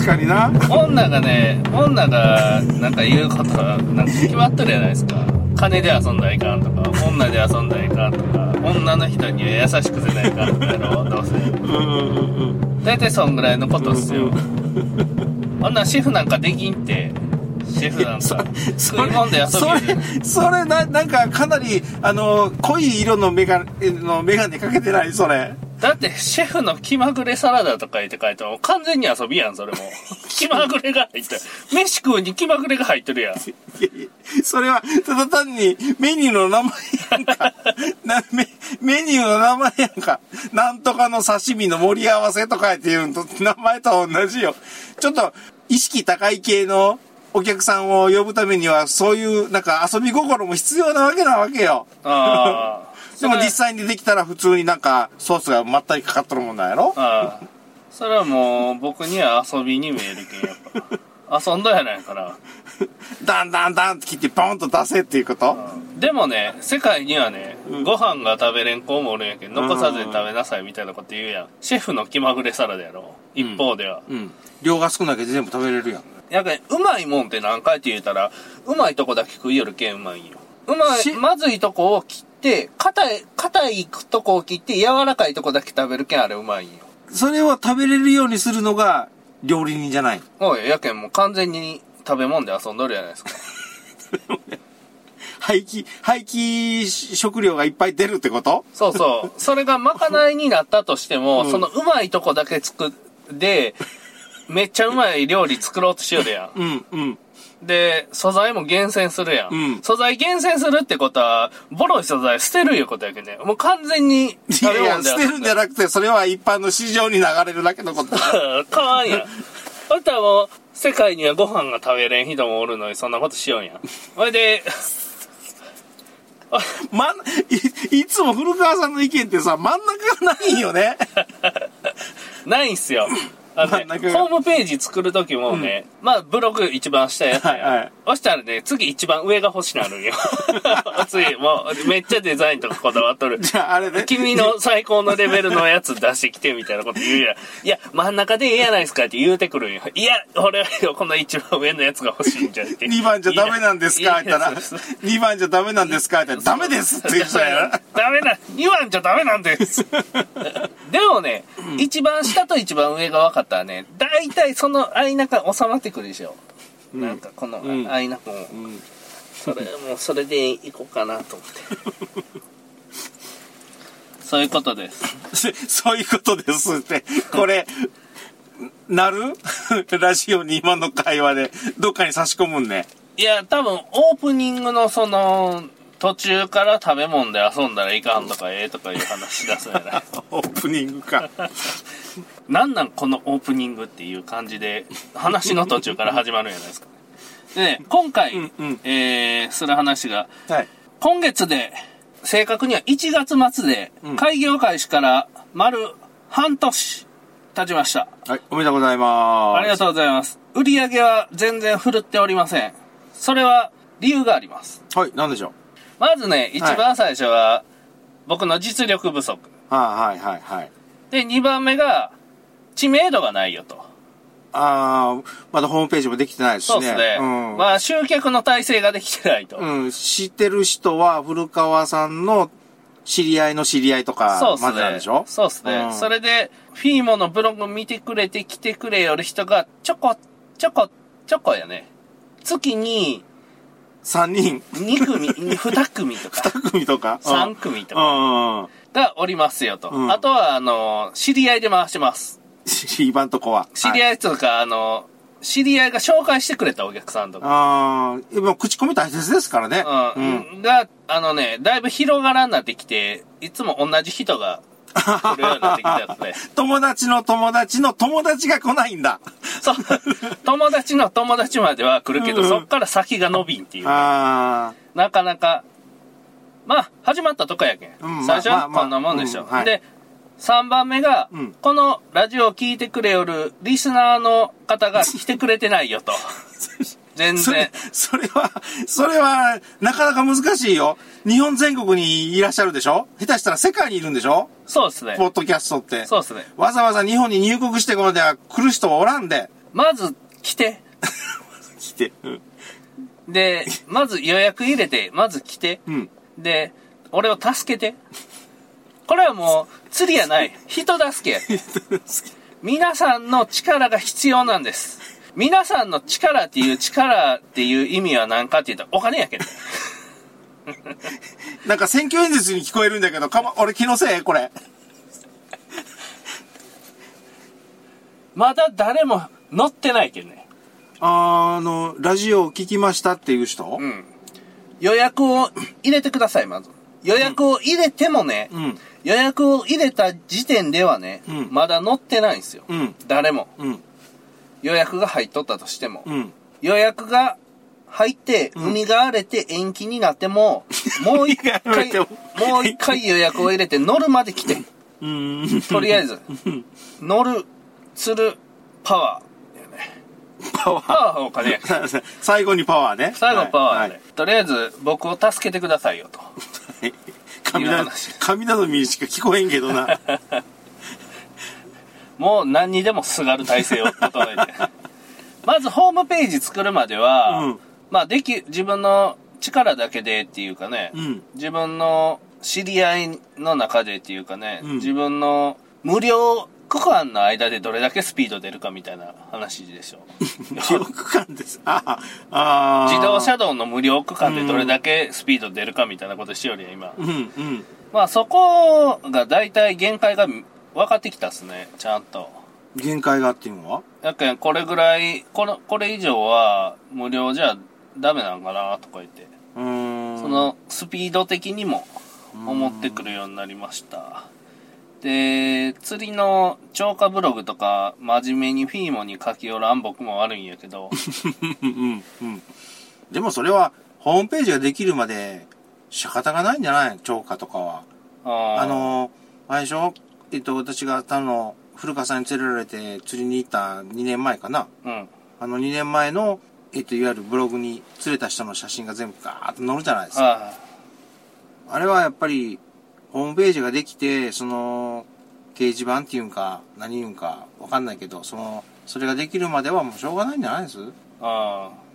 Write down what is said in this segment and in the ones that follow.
確かにな。女がね女がなんか言うことはなんか決まってるじゃないですか。金で遊んだらいかんとか女で遊んだらいかんとか女の人には優しくせないかんとかやろ どうせ。大体そんぐらいのことっすよ。女シェフなんかできんって。シェフなんか。食いもんで遊そびれそれななんかかなりあの濃い色のメガのメガネかけてない？それだってシェフの気まぐれサラダとか言って書いても完全に遊びやんそれも。気まぐれが入ってる。飯食うに気まぐれが入ってるやん。いやいやそれはただ単にメニューの名前やんか。なメメニューの名前やんか。なんとかの刺身の盛り合わせとかっていうのと名前と同じよ。ちょっと意識高い系のお客さんを呼ぶためにはそういうなんか遊び心も必要なわけなわけよ。ああ でも実際にできたら普通になんかソースがまったりかかっとるもんなんやろ？ああ。それはもう僕には遊びに見えるけんやっぱ。遊んだやないからダンダンダンって切ってポンと出せっていうこと？でもね世界にはね、ご飯が食べれん子もおるんやけど残さずに食べなさいみたいなこと言うやん。シェフの気まぐれサラダやろ。一方では、うん。量が少ないけど全部食べれるやん。やけんうまいもんって何回って言うたらうまいとこだけ食いよるけんうまいんよ。うましいまずいとこを切って硬い硬いとこを切って柔らかいとこだけ食べるけんあれうまいんよ。それを食べれるようにするのが料理人じゃない。おいやけんもう完全に食べ物で遊んどるやないですか。廃棄廃棄食料がいっぱい出るってこと？そうそう。それがまかないになったとしても、うん。そのうまいとこだけ作って、めっちゃうまい料理作ろうとしよるやうんうんん。で、素材も厳選するやん。うん素材厳選するってことは、ボロい素材捨てるいうことやけどね。もう完全にい食べやいや物で捨てるんじゃなくてそれは一般の市場に流れるだけのことだ かわんやん。あんたはもう、世界にはご飯が食べれん人もおるのにそんなことしようんやん。ほいで、まんいいつも古川さんの意見ってさ真ん中がないよね ないんすよ。あのねホームページ作るときもね、まあブログ一番下やったやん。はいはい。そしたらね、次一番上が欲しなるんよ。次、もうめっちゃデザインとかこだわっとる。じゃああれね。君の最高のレベルのやつ出してきてみたいなこと言うやん。いや、真ん中でええやないですかって言うてくるんよ。いや、俺はこの一番上のやつが欲しいんじゃって。2番じゃダメなんですか？いって言ったらやそうそう。2番じゃダメなんですか？って言ったらダメです！って言う人やなダメだ。2番じゃダメなんです。でもね、一番下と一番上が分かったらね大体その間が収まってくるでしょ、うん。なんかこのうん。間も、うん。それもうそれでいこうかなと思って。そういうことです。そういうことですって。これ、なる？ラジオに今の会話で、どっかに差し込むんね。いや多分オープニングのその途中から食べ物で遊んだらいかんとかええとかいう話し出すんやない？オープニングか。なんなんこのオープニングっていう感じで話の途中から始まるんじゃないですか？ね。でね、今回、うんうんえー、する話が、はい。今月で、正確には1月末でうん、開業開始から丸半年経ちました。はい、おめでとうございます。ありがとうございます。売り上げは全然振るっておりません。それは理由があります。う。はい、なんでしょまずね、一番最初は、僕の実力不足。う。はい、はい、はい、はい。で、2番目が、知名度がないよと。あー、まだホームページもできてないですしね。そうですね。うん。まあ、集客の体制ができてないと。うん、知ってる人は古川さんの知り合いの知り合いとかそうでなんね。そうっすね。うんそれで、フィーモのブログ見てくれて来てくれよる人が、ちょこ、ちょこ、ちょこやね。月に3人、2組、2組とか、2組とか？3組とうかん。うん。がおりますよと。うんあとは、あの、知り合いで回してます。今んとこは。知り合いとか、あの、知り合いが紹介してくれたお客さんとか。ああ、今口コミ大切ですからね。うん。が、あのね、だいぶ広がらんなってきて、いつも同じ人が来るようになってきたやつで。友達の友達の友達が来ないんだ。そう。友達の友達までは来るけど、うんそっから先が伸びんっていうね、あなかなか、まあ、始まったとこやけん。うん最初まあまあはこんなもんでしょ。うんはいで、3番目が、うんこのラジオを聞いてくれよるリスナーの方が来てくれてないよと。全それ然。、それは、それは、なかなか難しいよ。日本全国にいらっしゃるでしょ？下手したら世界にいるんでしょ？そうですねポ。ッドキャストって。そうですね。わざわざ日本に入国してこのでは来る人はおらんで。まず来て。来て。うん。で、まず予約入れて、まず来て。うん。で、俺を助けて。これはもう、釣りやない。人助けや。皆さんの力が必要なんです。皆さんの力っていう力っていう意味は何かって言ったらお金やけど。なんか選挙演説に聞こえるんだけど、かま、俺気のせいこれ。まだ誰も乗ってないけどね。あーあの、ラジオを聞きましたっていう人？うん。予約を入れてください、まず。予約を入れてもね、うん。予約を入れた時点ではね、うんまだ乗ってないんですよ。うん。誰も。うん。予約が入っとったとしても。うん。予約が入って、うん海が荒れて延期になっても、もう一海が荒れ回、てももう一回予約を入れて乗るまで来て。とりあえず、乗る、釣る、パワー。パワパワーはお金やけどー。最後にパワーね。最後パワーやね、はいとりあえず、僕を助けてくださいよと。はい神ないう話、神など見しか聞こえんけどな。もう何にでもすがる体制を整えて。まずホームページ作るまでは、うんまあでき、自分の力だけでっていうかね、うん。自分の知り合いの中でっていうかね、うん自分の無料区間の間でどれだけスピード出るかみたいな話でしょ。記憶感です。ああ、ああ。自動車道の無料区間でどれだけスピード出るかみたいなことしよりや今。うん、うん。まあそこが大体限界が分かってきたっすね、ちゃんと。限界がっていうのは？やけんこれぐらい、この、これ以上は無料じゃダメなんかなとか言って。うーん。そ、のスピード的にも思ってくるようになりました。で、釣りの超過ブログとか真面目にフィーモに書き寄らん僕も悪いんやけど、うん、うん。でもそれは、ホームページができるまで、仕方がないんじゃない？超過とかは。ああの、あれでしょ？えっと、私が他の、古川さんに連れられて釣りに行った2年前かな。うん。あの2年前の、えっと、いわゆるブログに釣れた人の写真が全部ガーッと載るじゃないですか。ああれはやっぱり、ホームページができて、その、掲示板っていうんか、何言うんか、わかんないけど、その、それができるまではもうしょうがないんじゃないです？ああ。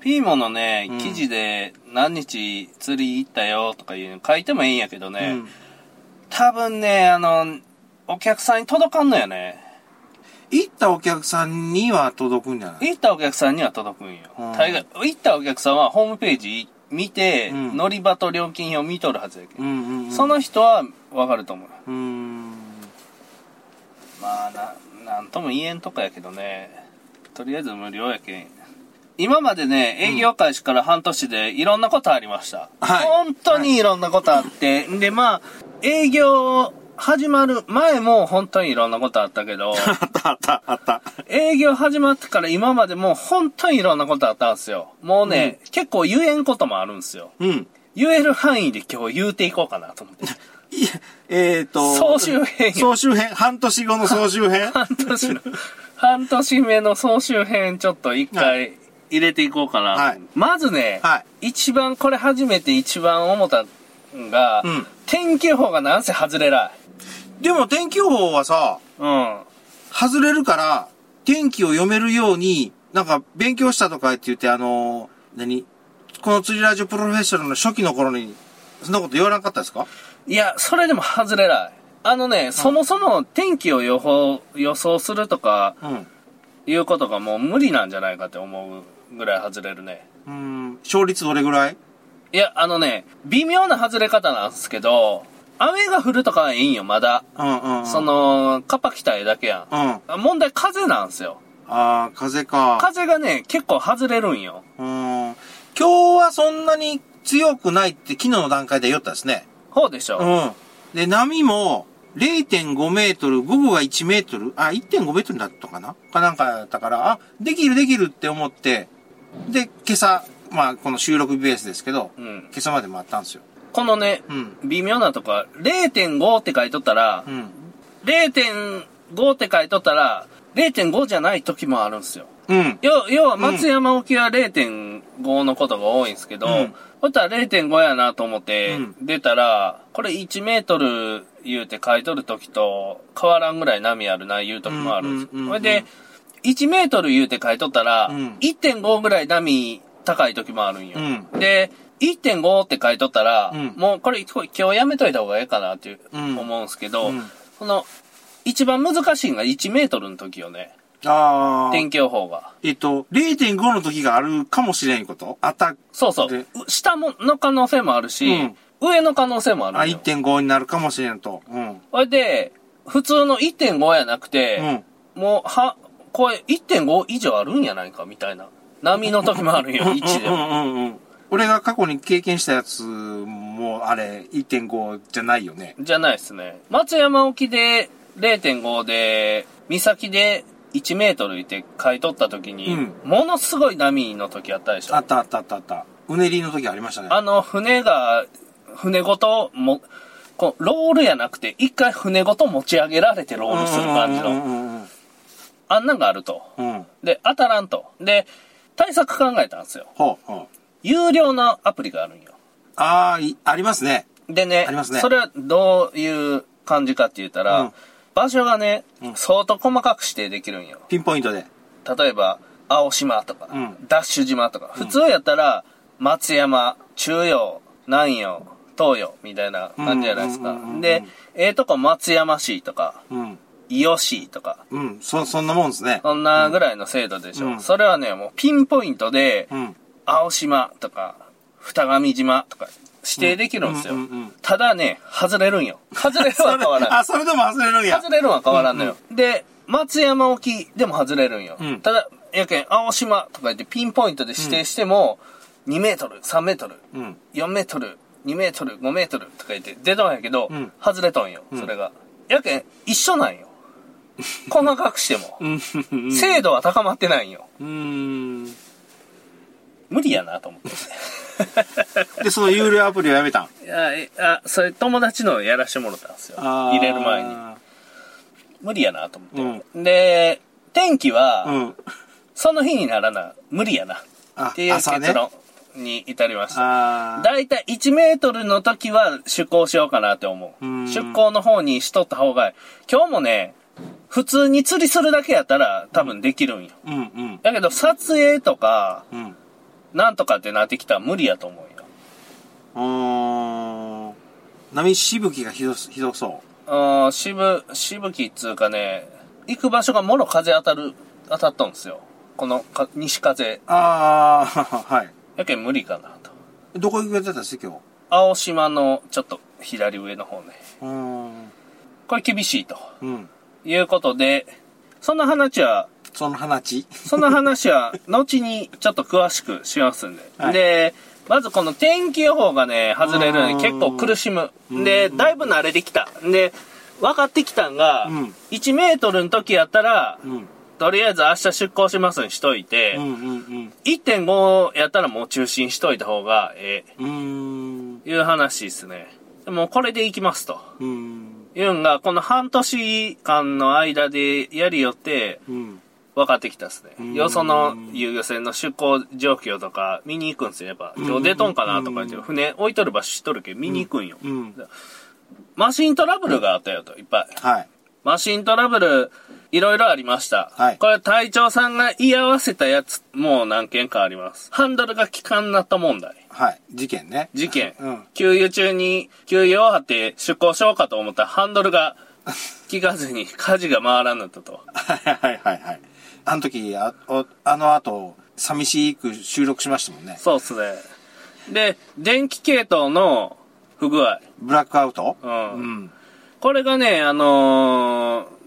フィーモのねうん、記事で何日釣り行ったよとかいうの書いてもいいんやけどね、うん。多分ね、あの、お客さんに届かんのよね。行ったお客さんには届くんじゃない？行ったお客さんには届くんよ。うん大概、行ったお客さんはホームページ見て、うん乗り場と料金表見とるはずやけど、うんうん、うん。そ、の人はわかると思う。うーん。まあ、な、なんとも言えんとこやけどね。とりあえず無料やけん。今までね、営業開始から半年でいろんなことありました。はい本当にいろんなことあって。で、まあ、営業始まる前も本当にいろんなことあったけど、あったあったあった。営業始まってから今までもう本当にいろんなことあったんですよ。もうね、結構言えんこともあるんですよ。うん。言える範囲で今日言うていこうかなと思って。いや、えっ、と。総集編総集編。半年後の総集編 半年の、半年目の総集編ちょっと一は回入れていこうかな。はいまずね、はい。一番これ初めて一番思ったんが、うん天気予報がなんせ外れない。でも天気予報はさ、うん。外れるから、天気を読めるように、なんか勉強したとかって言って、あのー何？この釣りラジオプロフェッショナルの初期の頃に、そんなこと言わなかったですか？いや、それでも外れない。あのね、そもそも天気を予報、予想するとか、うん。いうことがもう無理なんじゃないかって思うぐらい外れるね。うーん、勝率どれぐらい？いや、あのね、微妙な外れ方なんですけど、雨が降るとかはいいんよ、まだ。うんうん、うん。そ、の、カッパ来たいだけやうん。あん。問題風なんですよ。あー、風か。風がね、結構外れるんよ。うーん。今日はそんなに強くないって昨日の段階で言ったですね。ほうでしょ。うん。で、波も0.5メートル、午後が1メートル、あ、1.5メートルだったかな？かなんかだったから、あ、できるできるって思って、で、今朝、まあ、この収録ベースですけど、うん。今朝まで待ったんですよ。このね、うん。微妙なとこは、0.5って書いとったらう、ん。0.5って書いとったら、0.5じゃない時もあるんですよ。うん。要要は松山沖は0.5のことが多いんですけど、うんそしたら0.5やなと思ってうん出たら、これ1メートル言うて書いとる時と変わらんぐらい波あるな言う時もあるんですうんうんうんうんそれで、1メートル言うて書いとったら、うん1.5ぐらい波高い時もあるんよ。うんで、1.5って書いとったら、うんもうこれ今日やめといた方がええかなっていううん思うんですけど、うんその、一番難しいのが1メートルの時よね。ああ。天気予報が。えっと、0.5の時があるかもしれんこと？あった、そうそうで。う下もの可能性もあるし、うん上の可能性もああ、るよ。1.5になるかもしれんと。うん。それで、普通の1.5やなくて、もう、は、これ1.5以上あるんやないかみたいな。波の時もあるんよ、1でうんうも。んうんうん。俺が過去に経験したやつも、あれ、1.5じゃないよね。じゃないですね。松山沖で0.5で、岬で1メートルいて買い取った時に、うんものすごい波の時あったでしょ。あったあったあったあった。うねりの時ありましたね。あの、船が、船ごとも、こう、ロールやなくて、一回船ごと持ち上げられてロールする感じうの、あんなんがあると。うん。で、当たらんと。で、対策考えたんですよ。ほうほう。有料なアプリがあるんよ。ああ、いありますね。でね、ありますねそれはどういう感じかって言ったら、うん場所がね、うん相当細かく指定できるんよ。ピンポイントで。例えば、青島とか、うんダッシュ島とか、普通やったら、松山、中央、南陽、東洋みたいな感じじゃないですか。で、ええとこ松山市とか、うん。伊予市とか、うん。そ、そんなもんですね。そんなぐらいの精度でしょ。うんそれはね、もうピンポイントで、うん。青島とか、二上島とか、指定できるんですよ。うんうんうんただね、外れるんよ。外れるは変わらん。あ、それでも外れるんや。外れるは変わらんのよ。で、松山沖でも外れるんよ。うんただ、やけん、青島とか言ってピンポイントで指定しても、2メートル、3メートル、うん。4メートル、2メートル、5メートルとか言って出たんやけど、うん外れとんよ、それが。やけん、一緒なんよ。細かくしても。うん。精度は高まってないんよ。うん。無理やなと思って。で、その有料アプリをやめたん？いや、えあ、それ友達のやらしてもらったんですよ。入れる前に。無理やなと思って。で、天気は、うん。その日にならな、無理やな。あっていう結論に至りました。あだいたい1メートルの時は出港しようかなって思う。うん出港の方にしとった方が。今日もね、普通に釣りするだけやったら多分できるんよ。うんうん。だけど撮影とか、うん。なんとかってなってきたら無理やと思うよ。うーん。波しぶきがひどす、ひどそう。あーしぶ、しぶきっつうかね、行く場所がもろ風当たる、当たったんですよ。このか西風。ああ、はい。やけん無理かなと。どこ行くやつだったんです今日。青島のちょっと左上の方ね。うーん。これ厳しいとうん。いうことで、そんな話は、その話そんな話は後にちょっと詳しくしますんで。はいで、まずこの天気予報がね、外れるのにうん結構苦しむ。で、だいぶ慣れてきた。で、分かってきたんが、うん1メートルの時やったら、うん。とりあえず明日出港しますにしといて、うんうん1.5やったらもう中心しといた方がえ。え、いう話ですね。でもうこれでいきますと。うん。いうんが、この半年間の間でやりよって、うん。分かってきたっすねん。よその遊漁船の出港状況とか見に行くんですよ。やっぱ、今日出とんかなとか言って、船置いとる場所知っとるけど見に行くんよ。うん。マシントラブルがあったよと、いっぱい。はい。マシントラブル、いろいろありました。はいこれ隊長さんが言い合わせたやつ、もう何件かあります。ハンドルが効かんなった問題。はい。事件ね。事件。うん。給油中に、給油を張って出港しようかと思ったらハンドルが効かずに舵が回らんなったと。はいはいはいはい。あの時、あおあの後、寂しく収録しましたもんね。そうっすね。で、電気系統の不具合。ブラックアウト？うんうん。これがね、あのー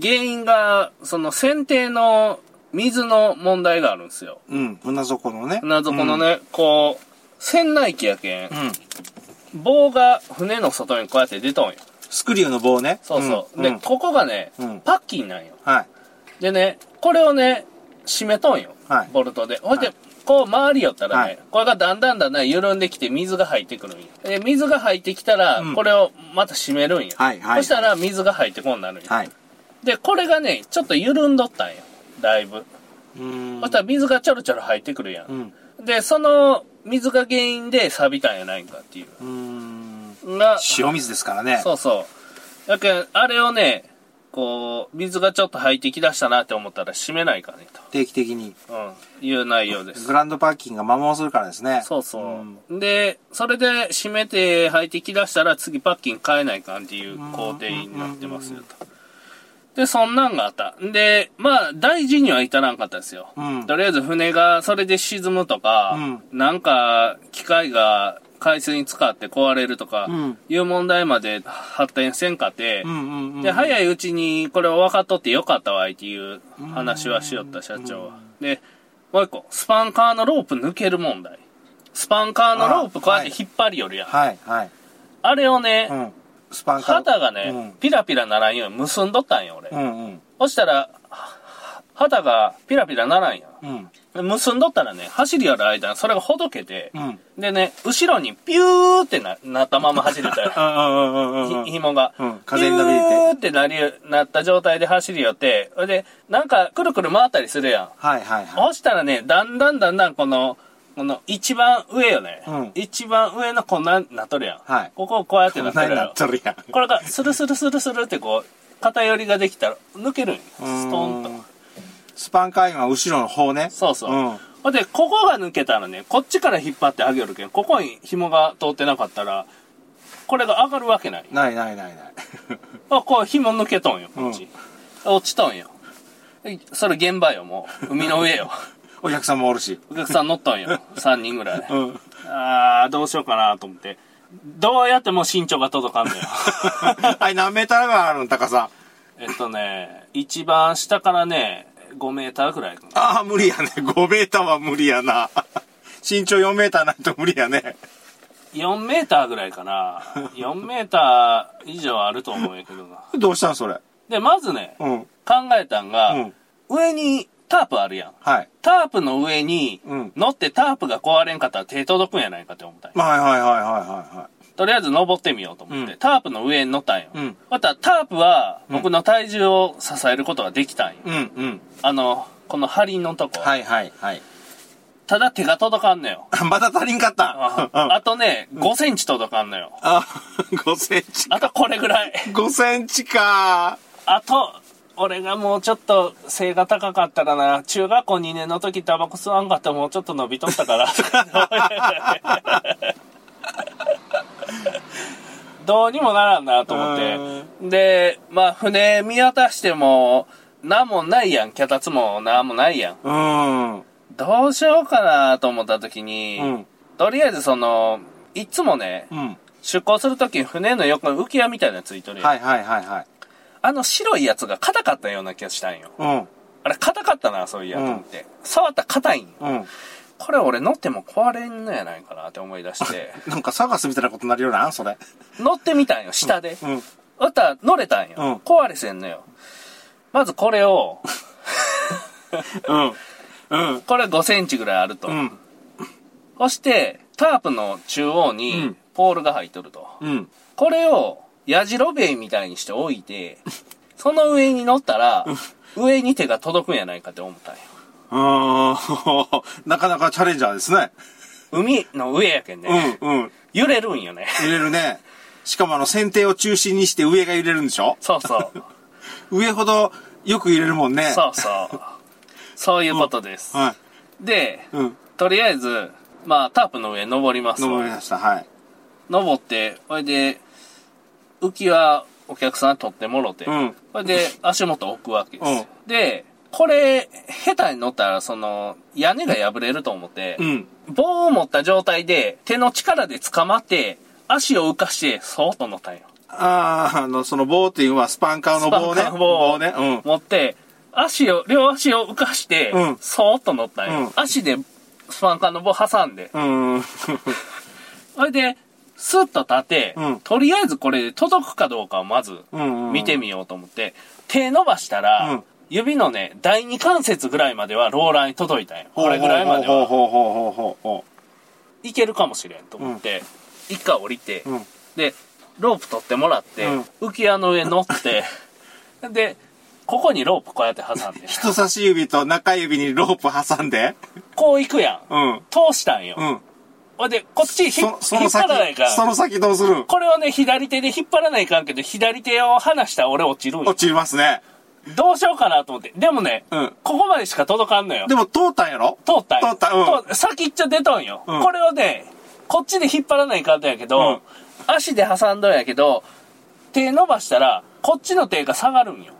原因が、その船底の水の問題があるんですよ。うん。船底のね。船底のね、こう、船内機やけん、うん。うん。棒が船の外にこうやって出とんよ。スクリューの棒ね。そうそう。んで、ここがね、うんパッキンなんよ。はい。でね、これをね、締めとんよ。はいボルトで。ほいで、はいこう回りよったらね、はいこれがだんだんだんだん緩んできて水が入ってくるんよ。で、水が入ってきたら、うんこれをまた締めるんよ。はいはいそしたら水が入ってこんなるんよ。はい。で、これがね、ちょっと緩んどったんよ。だいぶ。うんそしたら水がちょろちょろ入ってくるや。うんんで、その水が原因で錆びたんやないんかっていう。うんが、塩水ですからねそうそう。だけど、あれをね、こう、水がちょっと入ってきだしたなって思ったら閉めないかね定期的にと。うん。いう内容ですグ。ランドパッキングが摩耗するからですねそうそう。で、それで閉めて入ってきだしたら次パッキン変えないかんっていう工程になってますよと。で、そんなんがあった。で、まあ、大事には至らんかったですよ。うんとりあえず船がそれで沈むとか、なんか機械が海水に使って壊れるとかうん、いう問題まで発展せんかって、で、早いうちにこれを分かっとってよかったわいっていう話はしよった社長は。で、もう一個、スパンカーのロープ抜ける問題。スパンカーのロープこうやって引っ張りよるやん。あ,、はいはいれをね、うんスパンカー旗がね、うんピラピラならんように結んどったんよ、俺。うんうんそしたら、は旗がピラピラならんやうんん。結んどったらね、走りよる間にそれがほどけて、うんでね、後ろにピューってななったまま走れたよ。紐が。うん風に伸びてピューってなり、なった状態で走り寄って、それで、なんか、くるくる回ったりするやん。はいはいはいそしたらね、だんだんだんだんこの、この一番上よね。うん一番上のこんななっとるやん。はいここをこうやってこなっとるやろ。とるやんこれがスルスルスルスルってこう、偏りができたら抜けるんよ。ストンと。スパンカーインは後ろの方ねそうそう。うんほんで、ここが抜けたらね、こっちから引っ張ってあげるけん、ここに紐が通ってなかったら、これが上がるわけない。ないないないない あ、こう紐抜けとんよ、うんこっち。落ちとんよ。それ現場よ、もう。海の上よ。お客さんもおるしお客さん乗っとんよ。3人ぐらい。うんあー、どうしようかなと思って。どうやっても身長が届かんのよ。あれ何メーターがあるの高さ？えっとね、一番下からね、5メーターぐらい。ああ無理やね。5メーターは無理やな。身長4メーターないと無理やね。4メーターぐらいかな。4メーター以上あると思うんやけどな。どうしたんそれ？で、まずね、うん。考えたんが、うん。上にタープあるやん。はい。タープの上にうん。乗ってタープが壊れんかったら手届くんやないかって思ったんよはいはいはいはいはいはとりあえず登ってみようと思って、うんタープの上に乗ったんよ。うんまたタープは僕の体重を支えることができたんよ。いうんうんあの、この針のとこ。はいはいはいただ手が届かんのよ。まだ足りんかったあうんあとね、5センチ届かんのよ。あ5センチあとこれぐらい。5センチかあと、俺がもうちょっと背が高かったらな、中学校2年の時タバコ吸わんかったらもうちょっと伸びとったから。どうにもならんなと思って。で、まあ船見渡しても、なんもないやん。脚立もなんもないやん。うんどうしようかなと思った時に、うんとりあえずその、いつもね、うん出港するときに船の横に浮き輪みたいなのついとるやん。はいはいはいはいあの白いやつが硬かったような気がしたんよ。うんあれ硬かったな、そういやと思って。触ったら硬いんよ。うんこれ俺乗っても壊れんのやないかなって思い出して、なんかサガスみたいなことになるようなそれ乗ってみたんよ、下で。うんあったら乗れたんよ。うん壊れせんのよ。まずこれを、うん うんこれ5センチぐらいあると。うんそして、タープの中央うにんポールが入っとると。うんこれを、やじろべえみたいにして置いて、その上に乗ったら、上に手が届くんやないかって思ったんよ。あーなかなかチャレンジャーですね。海の上やけんね。うん、うん。揺れるんよね。揺れるね。しかもあの、船底を中心にして上が揺れるんでしょ？そうそう。上ほどよく揺れるもんね。そうそう。そういうことです。はで、い。うん。とりあえず、まあ、タープの上登りますわ登りました。はい。登って、それで、浮き輪お客さん取ってもろて、うんそれで足元置くわけです。うんで、これ、下手に乗ったら、その、屋根が破れると思って、うん。棒を持った状態で、手の力で捕まって、足を浮かして、そーっと乗ったんよ。ああ、あの、その棒っていうのはスパンカーの棒ね。スパンカーの棒をね。うん。持って、足を、両足を浮かして、うんそーっと乗ったんよ。うん足で、スパンカーの棒挟んで。うん。それで、スッと立て、うんとりあえずこれで届くかどうかをまず見てみようと思って、手伸ばしたら、うん指のね、第二関節ぐらいまではローラーに届いたんよ。これぐらいまではほうほうほうほうほうほいけるかもしれんと思って、一回降りて、う。うん。で、ロープ取ってもらって、うん浮き輪の上乗って、で、ここにロープこうやって挟んで。人差し指と中指にロープ挟んで？こう行くやん。うん。通したんよ。うん。ほんで、こっち引っの張らないか先、そん。の先どうする？これをね、左手で引っ張らないかんけど、左手を離したら俺落ちるんよ落。ちますね。どうしようかなと思って。でもね、うんここまでしか届かんのよ。でも通ったんやろ？通った通ったうん通先っちょ出とんよ。うんこれをね、こっちで引っ張らないかやけど、うん足で挟んどんやけど、手伸ばしたら、こっちの手が下がるんよ。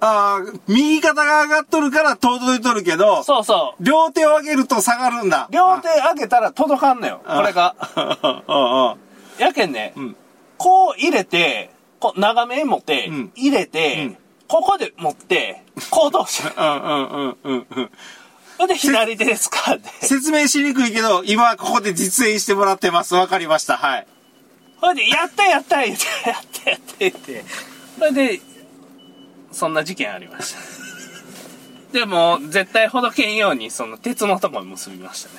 ああ、右肩が上がっとるから届いとるけど、そうそう。両手を上げると下がるんだ。両手上げたら届かんのよ。これが。うんうん。やけんね、うんこう入れて、こう長めに持って、うん入れて、うんここで持って、こうどうしよう。うんうんうんうんうん。それで左手で使って、説明しにくいけど、今はここで実演してもらってます。わかりました。はい。それで、やったやった言って、やったやった言って、それで、そんな事件ありました。でも、絶対ほどけんように、その鉄のとこに結びましたね。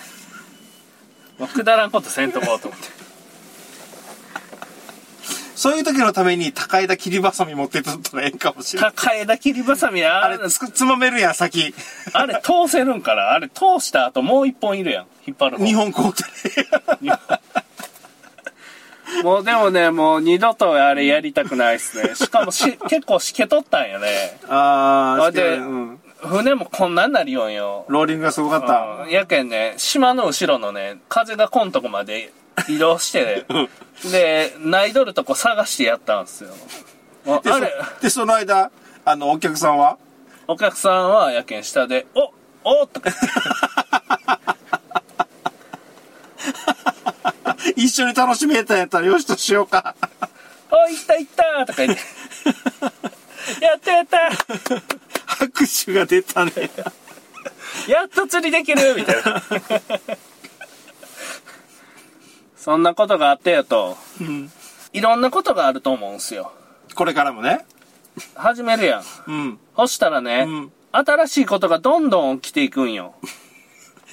もうくだらんことせんとこうと思って。そういう時のために高枝切りばさみ持ってとったらええかもしれない。高枝切りばさみ、あれあれ、つくつまめるやん、先。あれ通せるんから、あれ通した後もう一本いるやん。引っ張る方日本工程。もうでもね、もう二度とあれやりたくないっすね。しかもし、結構しけとったんよね。ああでうん。船もこんなんなりよんよ。ローリングがすごかった。うんやけんね、島の後ろのね、風がこんとこまで移動して、で、ないどるとこ探してやったんですよ。もうであれ、そで、その間、あの、お客さんは？お客さんはやけん下で、おおとか言って、一緒に楽しめたんやったらよしとしようか。お行った行ったとか言って、やったやった 拍手が出たね。やっと釣りできるみたいな。そんなことがあってよと、うん。いろんなことがあると思うんすよ。これからもね。始めるやん。うん。そしたらね、うん新しいことがどんどん起きていくんよ。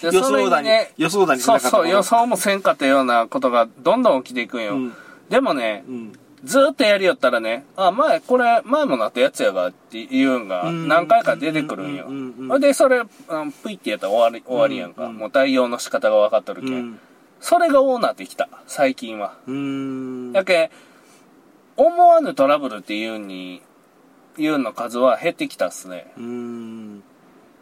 で予想だに予想だにしそうそう、予想もせんかったようなことがどんどん起きていくんよ。うんでもねう、ん。ずーっとやりよったらね、あ、前、これ、前もなったやつやがっていうんがん何回か出てくるんよで、それ、うんプイってやったら終わり、終わりやんか。もう対応の仕方が分かっとるけ。うんん。それが多なってきた、最近は。うーん。やけ、思わぬトラブルっていうに、いうの数は減ってきたっすね。うーん。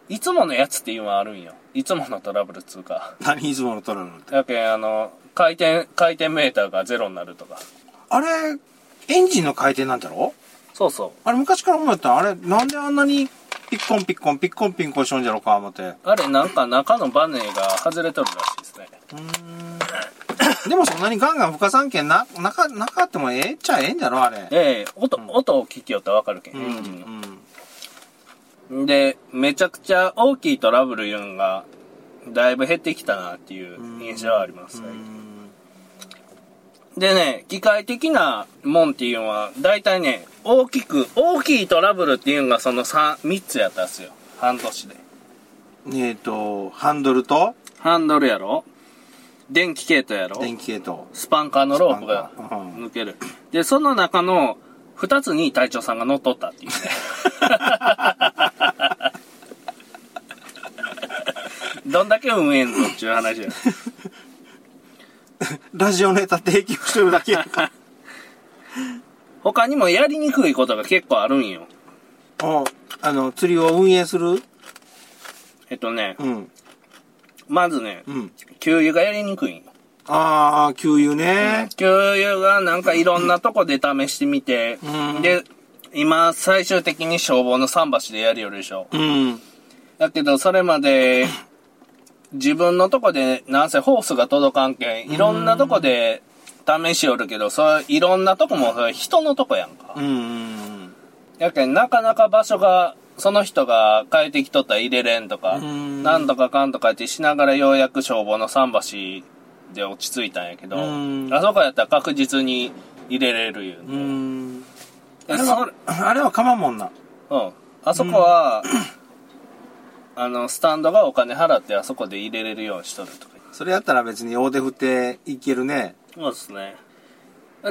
いつものやつっていうのはあるんよ。いつものトラブルっつうか。何いつものトラブルって？やけん、あの、回転、回転メーターがゼロになるとか。あれ、エンジンの回転なんだろ？そうそあれ昔から思ったら、あれ、なんであんなにピッコンピッコン、ピッコンピッコンしょんじゃろうか、思って。う。あれ、なんか中のバネが外れとるらしいですね。でもそんなにガンガン深さんけんな、なか、なかってもええっちゃええんじゃろ、あれ。ええ音、音を聞きよったらわかるけん、うん。エンジンうん。の。で、めちゃくちゃ大きいトラブルいうんが、だいぶ減ってきたなっていう印象はありますね。でね、機械的なもんっていうのは、大体ね、大きく、大きいトラブルっていうのがその3、3つやったんですよ。半年で。えっと、ハンドルと？ハンドルやろ？電気系統やろ？電気系統。スパンカーのロープがスパンカーうん抜ける。で、その中の2つに隊長さんが乗っとったっていうね。どんだけ運営んぞっていう話や。ラジオネタ提供してるだけやんか。他にもやりにくいことが結構あるんよ。おあの、釣りを運営する？えっとね、うん。まずね、うん。給油がやりにくいんよ。ああ、給油ね。給油がなんかいろんなとこで試してみて、うんで、今最終的に消防の桟橋でやるよるでしょ。うん。だけど、それまで、自分のとこで、なんせホースが届かんけん、いろんなとこで試しよるけど、それ、いろんなとこも、それ人のとこやんか。うん。うん。やけん、なかなか場所が、その人が帰ってきとったら入れれんとか、うんなんとかかんとかってしながらようやく消防の桟橋で落ち着いたんやけど、うんあそこやったら確実に入れれるいうあれは、あれはかまんもんな。うん。あそこは、あの、スタンドがお金払ってあそこで入れれるようにしとるとか。それやったら別に大手振っていけるね。そうですね。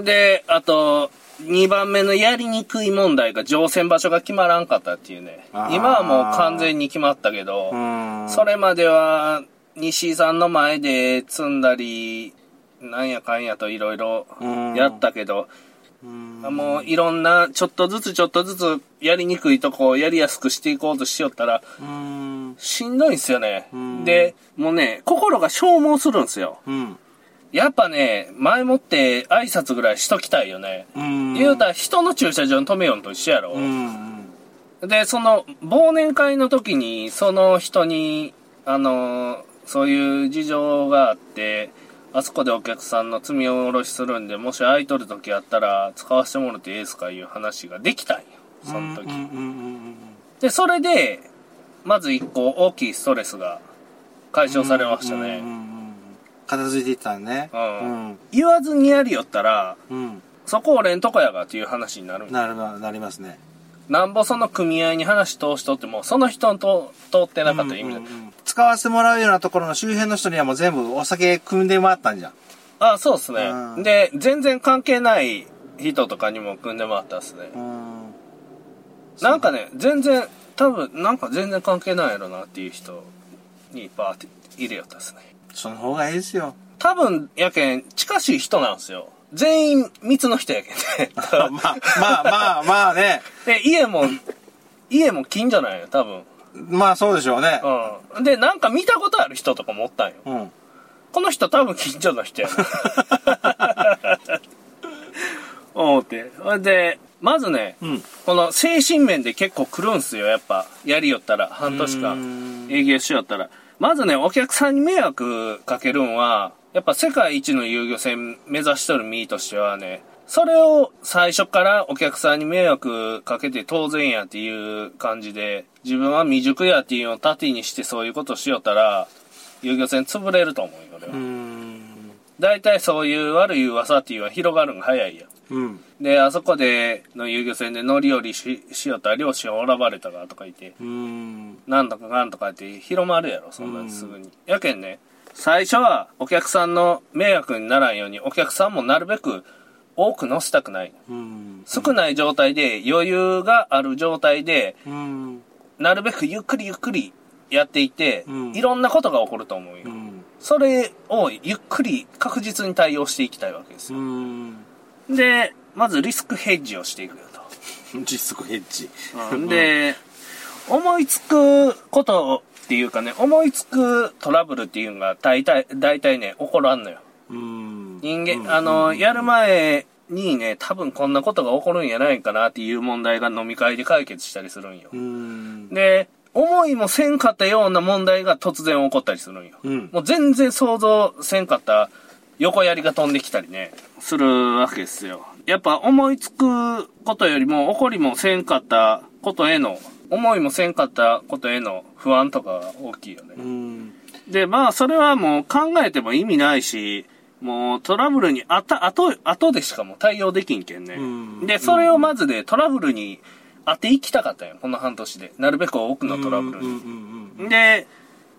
で、あと、2番目のやりにくい問題が乗船場所が決まらんかったっていうね今はもう完全に決まったけど、うん。それまでは西井さんの前で積んだり、なんやかんやといろいろうんやったけど、うん。もういろんな、ちょっとずつちょっとずつやりにくいとこをやりやすくしていこうとしよったら、うん。しんどいんすよねうん。で、もうね、心が消耗するんすよ。うん。やっぱね、前もって挨拶ぐらいしときたいよね。うん。言うたら人の駐車場に止めよんと一緒やろ。うん。で、その、忘年会の時に、その人に、あの、そういう事情があって、あそこでお客さんの積み下ろしするんで、もし空いとる時あったら、使わせてもらっていいですかいう話ができたんよ。その時。で、それで、まず一個大きいストレスが解消されましたね。片付いていったね。うん言わずにやりよったら、うん。うん。そこ俺んとこやがっていう話になるなるな、なりますね。なんぼその組合に話通しとっても、その人と通ってなかったら意味ない。使わせてもらうようなところの周辺の人にはもう全部お酒組んでもらったんじゃん。あ、そうっすね。うんで、全然関係ない人とかにも組んでもらったっすね。うん。なんかね、全然、多分、なんか全然関係ないやろなっていう人にバーって入れよったっすね。その方がいいですよ。多分、やけん、近しい人なんですよ。全員、密の人やけんね。まあ、まあまあまあね。で、家も、家も近所なんよ、多分。まあそうでしょうね。うん。で、なんか見たことある人とかもおったんよ。うん。この人多分近所の人やな。思って。ほんで、まずね、うん。この精神面で結構来るんすよ、やっぱ。やりよったら、半年う間ん営業しよったら。まずね、お客さんに迷惑かけるんは、やっぱ世界一の遊漁船目指しとる身としてはね、それを最初からお客さんに迷惑かけて当然やっていう感じで、自分は未熟やっていうのを盾にしてそういうことしよったら、遊漁船潰れると思うよ、俺は。うん。大体そういう悪い噂っていうのは広がるのが早いやん。うん。で、あそこでの遊漁船で乗り降りししよったら漁師をおらばれたかとか言って、うん。なんとかなんとかって広まるやろ、そんなすぐに。やけんね、最初はお客さんの迷惑にならんように、お客さんもなるべく多く乗せたくない。うん。少ない状態で、余裕がある状態で、うん。なるべくゆっくりゆっくりやっていって、うんいろんなことが起こると思うよ。うん。それをゆっくり確実に対応していきたいわけですよ。うん。で、まずリスクヘッジをしていくよと。実測ヘッジ。で、思いつくことっていうかね、思いつくトラブルっていうのが大体、大体ね、起こらんのよ。うん。人間、あの、やる前にね、多分こんなことが起こるんやないかなっていう問題が飲み会で解決したりするんよう。ん。で、思いもせんかったような問題が突然起こったりするんよ。うん。もう全然想像せんかった横槍が飛んできたりね、するわけですよ。やっぱ思いつくことよりも起こりもせんかったことへの、思いもせんかったことへの不安とかが大きいよね。うん。で、まあそれはもう考えても意味ないし、もうトラブルにあた、後、後でしかもう対応できんけんね。うんで、それをまずでトラブルに当ていきたかったよ、この半年で。なるべく多くのトラブルに。で、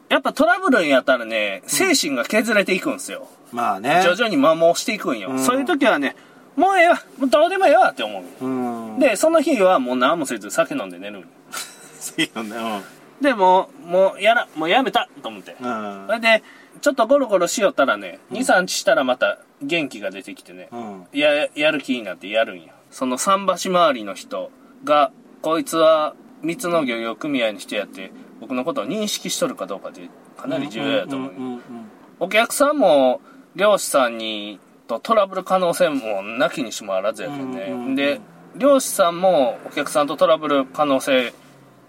やっぱトラブルにやったらね、精神が削れていくんですよ。まあね。徐々に摩耗していくんよ。うんそういう時はね、もうええわ、もうどうでもええわって思う。うん。で、その日はもう何もせず酒飲んで寝る んよいいよね。で、もう、もうやら、もうやめたと思って。うん。それで、ちょっとゴロゴロしよったらね、2、3日したらまた元気が出てきてね、うん。や、やる気になってやるんよ。その桟橋周りの人が、こいつは三つの漁業組合の人やって、僕のことを認識しとるかどうかでかなり重要やと思うお客さんも漁師さんにとトラブル可能性もなきにしもあらずやけんね、うんうんうんで漁師さんもお客さんとトラブル可能性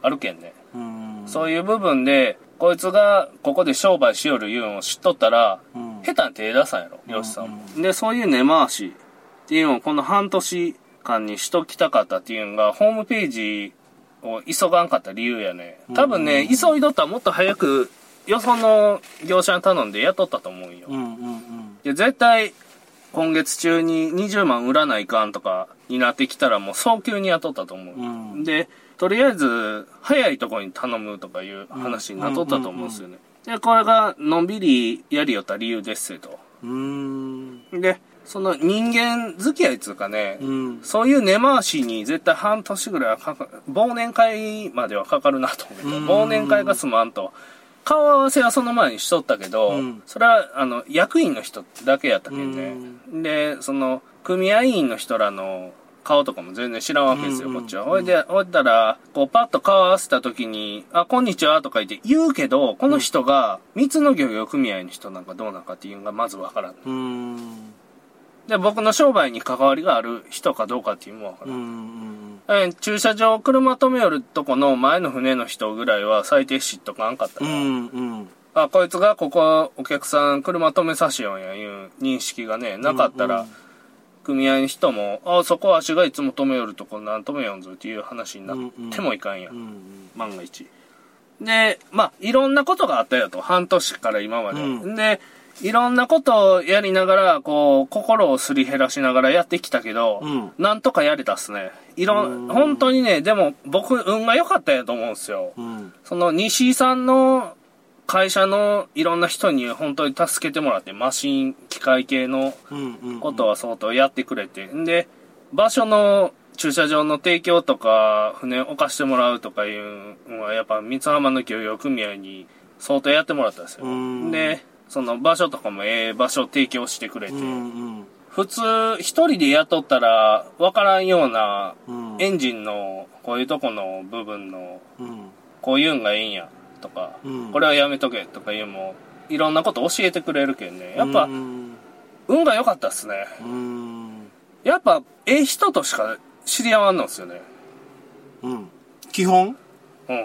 あるけんね、うん。うん。そういう部分でこいつがここで商売しよるいうんを知っとったら、うん。下手に手出さんやろ漁師さんも、うん。でそういう根回しっていうのをこの半年間にしときたかったっていうのがホームページを急がんかった理由やね多分ね、急いどったらもっと早くよその業者に頼んで雇ったと思うんよ、うんうんうん。で、絶対、今月中に20万売らないかんとかになってきたらもう早急に雇ったと思う。うん。で、とりあえず、早いところに頼むとかいう話になっとったと思うんですよね。で、これがのんびりやりよった理由ですせと。うーん。で、その人間付き合いっつうかね、うん。そういう根回しに絶対半年ぐらいはかか忘年会まではかかるなと思うけど、うん忘年会が済まんと。顔合わせはその前にしとったけど、うんそれは、あの、役員の人だけやったけんね。で、その、組合員の人らの顔とかも全然知らんわけですよ、うんこっちは。ほいで、ほいだら、こう、パッと顔合わせた時に、あ、こんにちはとか言って言うけど、この人が、三つの漁業組合の人なんかどうなんかっていうのがまずわからん。うん。で、僕の商売に関わりがある人かどうかっていうのもわから。うんん。えー駐車場、車止めよるとこの前の船の人ぐらいは最低知っとかんかったから、うん。うん。あ、こいつがここお客さん車止めさしよんやいう認識がね、なかったら、うん組合の人も、あ、そこわしがいつも止めよるとこなん止めよんぞっていう話になってもいかんや、うん。万が一。で、まあ、いろんなことがあったよと、半年から今まで。うんで、いろんなことをやりながら、こう、心をすり減らしながらやってきたけど、うんなんとかやれたっすね。いろうんん、本当にね、でも僕、運が良かったやと思うんですよ。うん。その西井さんの会社のいろんな人に本当に助けてもらって、マシン、機械系の。ことは相当やってくれて。んで、場所の駐車場の提供とか、船を置かしてもらうとかいうのは、やっぱ三津浜の漁業組合に相当やってもらったんですよ。うんで、その場所とかもええ場所提供してくれて、うん。普通一人で雇ったら分からんようなうん。エンジンのこういうとこの部分のうん。こういうんがええんやとか、うん。これはやめとけとかいうのもいろんなこと教えてくれるけんね。やっぱうん。運が良かったっすね。うん。やっぱええ人としか知り合わんのっすよね。うん。基本？うん。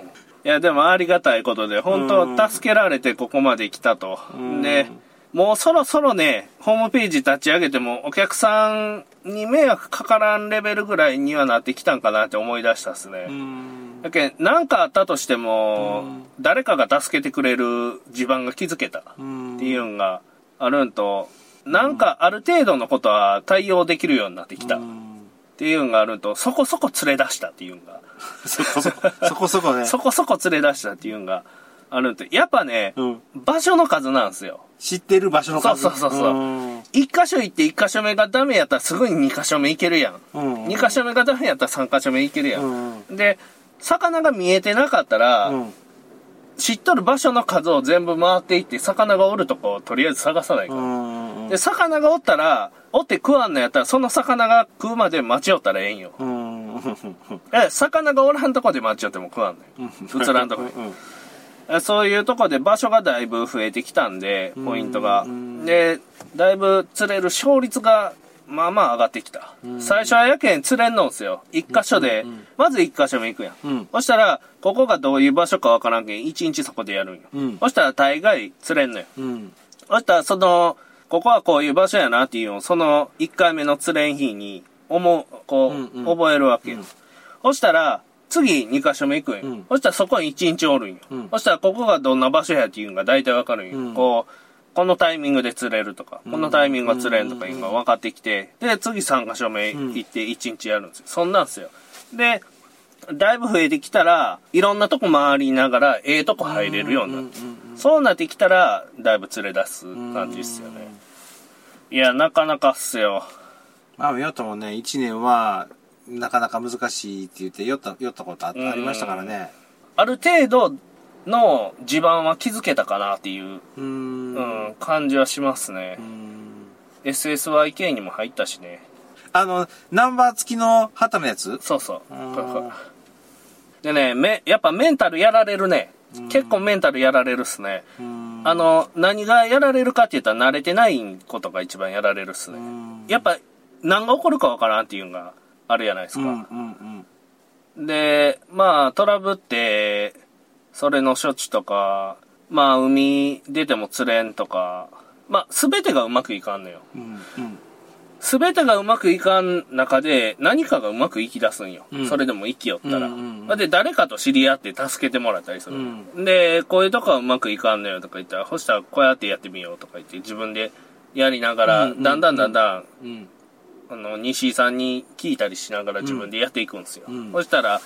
いやでもありがたいことで本うん当助けられてここまで来たと、うん。でもうそろそろねホームページ立ち上げてもお客さんに迷惑かからんレベルぐらいにはなってきたんかなって思い出したっすね、うん。だけど、なんかあったとしても、うん誰かが助けてくれる地盤が築けたっうん。ていうのがあるんと、なんかある程度のことは対応できるようになってきたっうん。ていうのがあるんと、そこそこ連れ出したっていうのが、そこそこ、そこそこね。そこそこ連れ出したっていうのがあるんと、やっぱね、うん。場所の数なんですよ。知ってる場所の数。そうそうそうそうん一箇所行って一箇所目がダメやったらすぐに二箇所目行けるやん。うん。二箇所目がダメやったら三箇所目行けるや。うんん。で、魚が見えてなかったら、うん。知っとる場所の数を全部回っていって、魚がおるとこをとりあえず探さないかうら。ん。で、魚がおったら、おって食わんのやったら、その魚が食うまで待ちよったらええんよ。うん。え、魚がおらんとこで待ちよっても食わんのよ。映らんとこに。うん。えそういうとこで場所がだいぶ増えてきたんで、ポイントがうん。で、だいぶ釣れる勝率が、まあまあ上がってきた。最初はやけん釣れんのんすよ。一箇所で、まず一箇所目行くやん。うん。そしたら、ここがどういう場所かわからんけん、一日そこでやるんよ。うん。そしたら大概釣れんのよ。うん。そしたら、その、ここはこういう場所やなっていうのを、その1回目の釣れん日に、思う、こう、うんうん覚えるわけよ。うんそしたら、次2箇所目行くんよ。うんそしたらそこに1日おるんよ。うんそしたらここがどんな場所やっていうのが大体わかるんよ。うんこう、このタイミングで釣れるとか、このタイミングが釣れんとかいうのが分かってきて、で、次3箇所目行って1日やるんですよ。そんなんですよ。で、だいぶ増えてきたら、いろんなとこ回りながら、ええとこ入れるようになって。そうなってきたら、だいぶ釣れ出す感じですよね。いや、なかなかっすよ。まあ、ヨットもね、1年は、なかなか難しいって言って、酔った、酔ったことありましたからね。ある程度の地盤は築けたかなっていう、うー。うんん、感じはしますねう。ん SSYK にも入ったしね。あの、ナンバー付きの旗のやつ？そうそう。でね、め、やっぱメンタルやられるね。結構メンタルやられるっすね。うんあの、何がやられるかって言ったら慣れてないことが一番やられるっすね。うんやっぱ、何が起こるかわからんっていうのがあるじゃないですうんか。うんで、まあ、トラブって、それの処置とか、まあ、海出ても釣れんとか、まあ、すべてがうまくいかんのよ。うんうんすべてがうまくいかん中で、何かがうまくいき出すんよ。うんそれでも生きよったら。で、誰かと知り合って助けてもらったりする。うんで、こういうとこはうまくいかんのよとか言ったら、そしたらこうやってやってみようとか言って、自分でやりながら、だんだんだんだん、うんあの、西井さんに聞いたりしながら自分でやっていくんですよ。うんそしたら、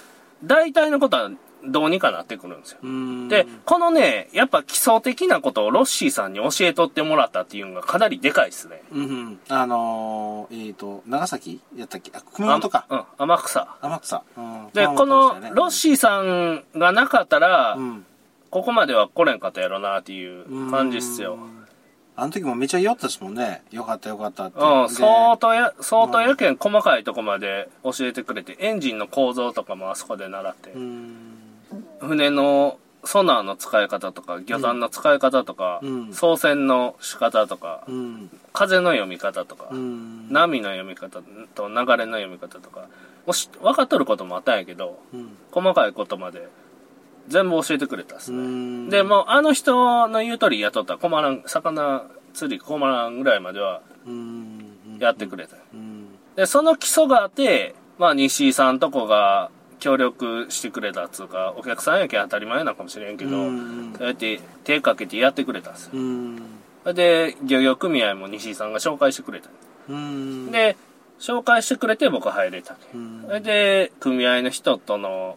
大体のことはどうにかなってくるんですよ。うんで、このね、やっぱ基礎的なことをロッシーさんに教えとってもらったっていうのがかなりでかいですね。うんうん。あのー、えっ、と、長崎？やったっけ？あ、熊本か。あうん、天草。天草。うんで、このロッシーさんがなかったら、うん。ここまでは来れんかったやろなっていう感じっすよ。あの時もめっちゃ酔ったですもんね。よかったよかったって。うん、で相当や、相当やけん細かいとこまで教えてくれて、エンジンの構造とかもあそこで習ってう、ん。船のソナーの使い方とか、魚探の使い方とか、うん操船の仕方とか、うん。風の読み方とか、うん。波の読み方と流れの読み方とか、もし分かっとることもあったんやけど、うん。細かいことまで全部教えてくれたっすうね。ん。で、もうあの人の言う通り雇ったら困らん、魚釣り困らんぐらいまではうん。やってくれた。うん。で、その基礎があって、まあ西井さんとこが協力してくれたっつうか、お客さんやけん当たり前なのかもしれんけど、うんそうやって手かけてやってくれたんですよ。うん。で、漁業組合も西井さんが紹介してくれた。うん。で、紹介してくれて僕入れた。うんそれで、組合の人との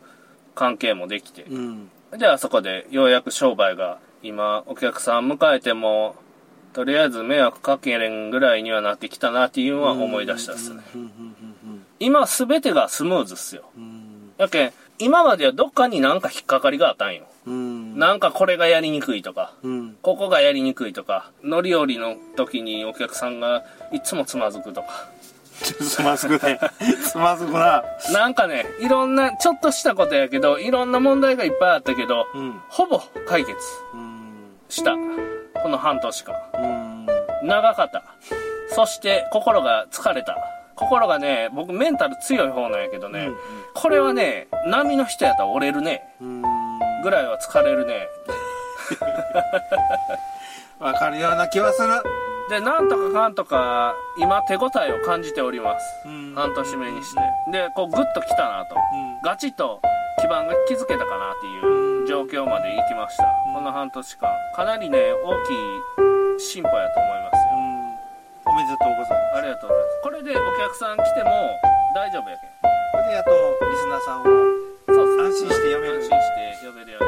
関係もできて、うん。で、あそこでようやく商売が、今、お客さん迎えても、とりあえず迷惑かけれんぐらいにはなってきたなっていうのは思い出したっすね。今すべてがスムーズっすよ。うん。やけん、今まではどっかになんか引っかかりがあったんよ。うん。なんかこれがやりにくいとか、うん。ここがやりにくいとか、乗り降りの時にお客さんがいつもつまずくとか。つまずくね。つまずくな。なんかね、いろんな、ちょっとしたことやけど、いろんな問題がいっぱいあったけど、うん。ほぼ解決うん。した。この半年間。うん。長かった。そして、心が疲れた。心がね、僕メンタル強い方なんやけどね、うんこれはね、波の人やったら折れるね。うん。ぐらいは疲れるね。わかるような気はする。で、なんとかかんとか、今手応えを感じております。うん半年目にして。で、こうグッと来たなと。うんガチッと基盤が築けたかなっていう状況まで行きました。この半年間。かなりね、大きい進歩やと思いますよ。おめでとうございます。ありがとうございます。これでお客さん来ても大丈夫やけん。これでやっとリスナーさんを安心して読める安心して呼べるよ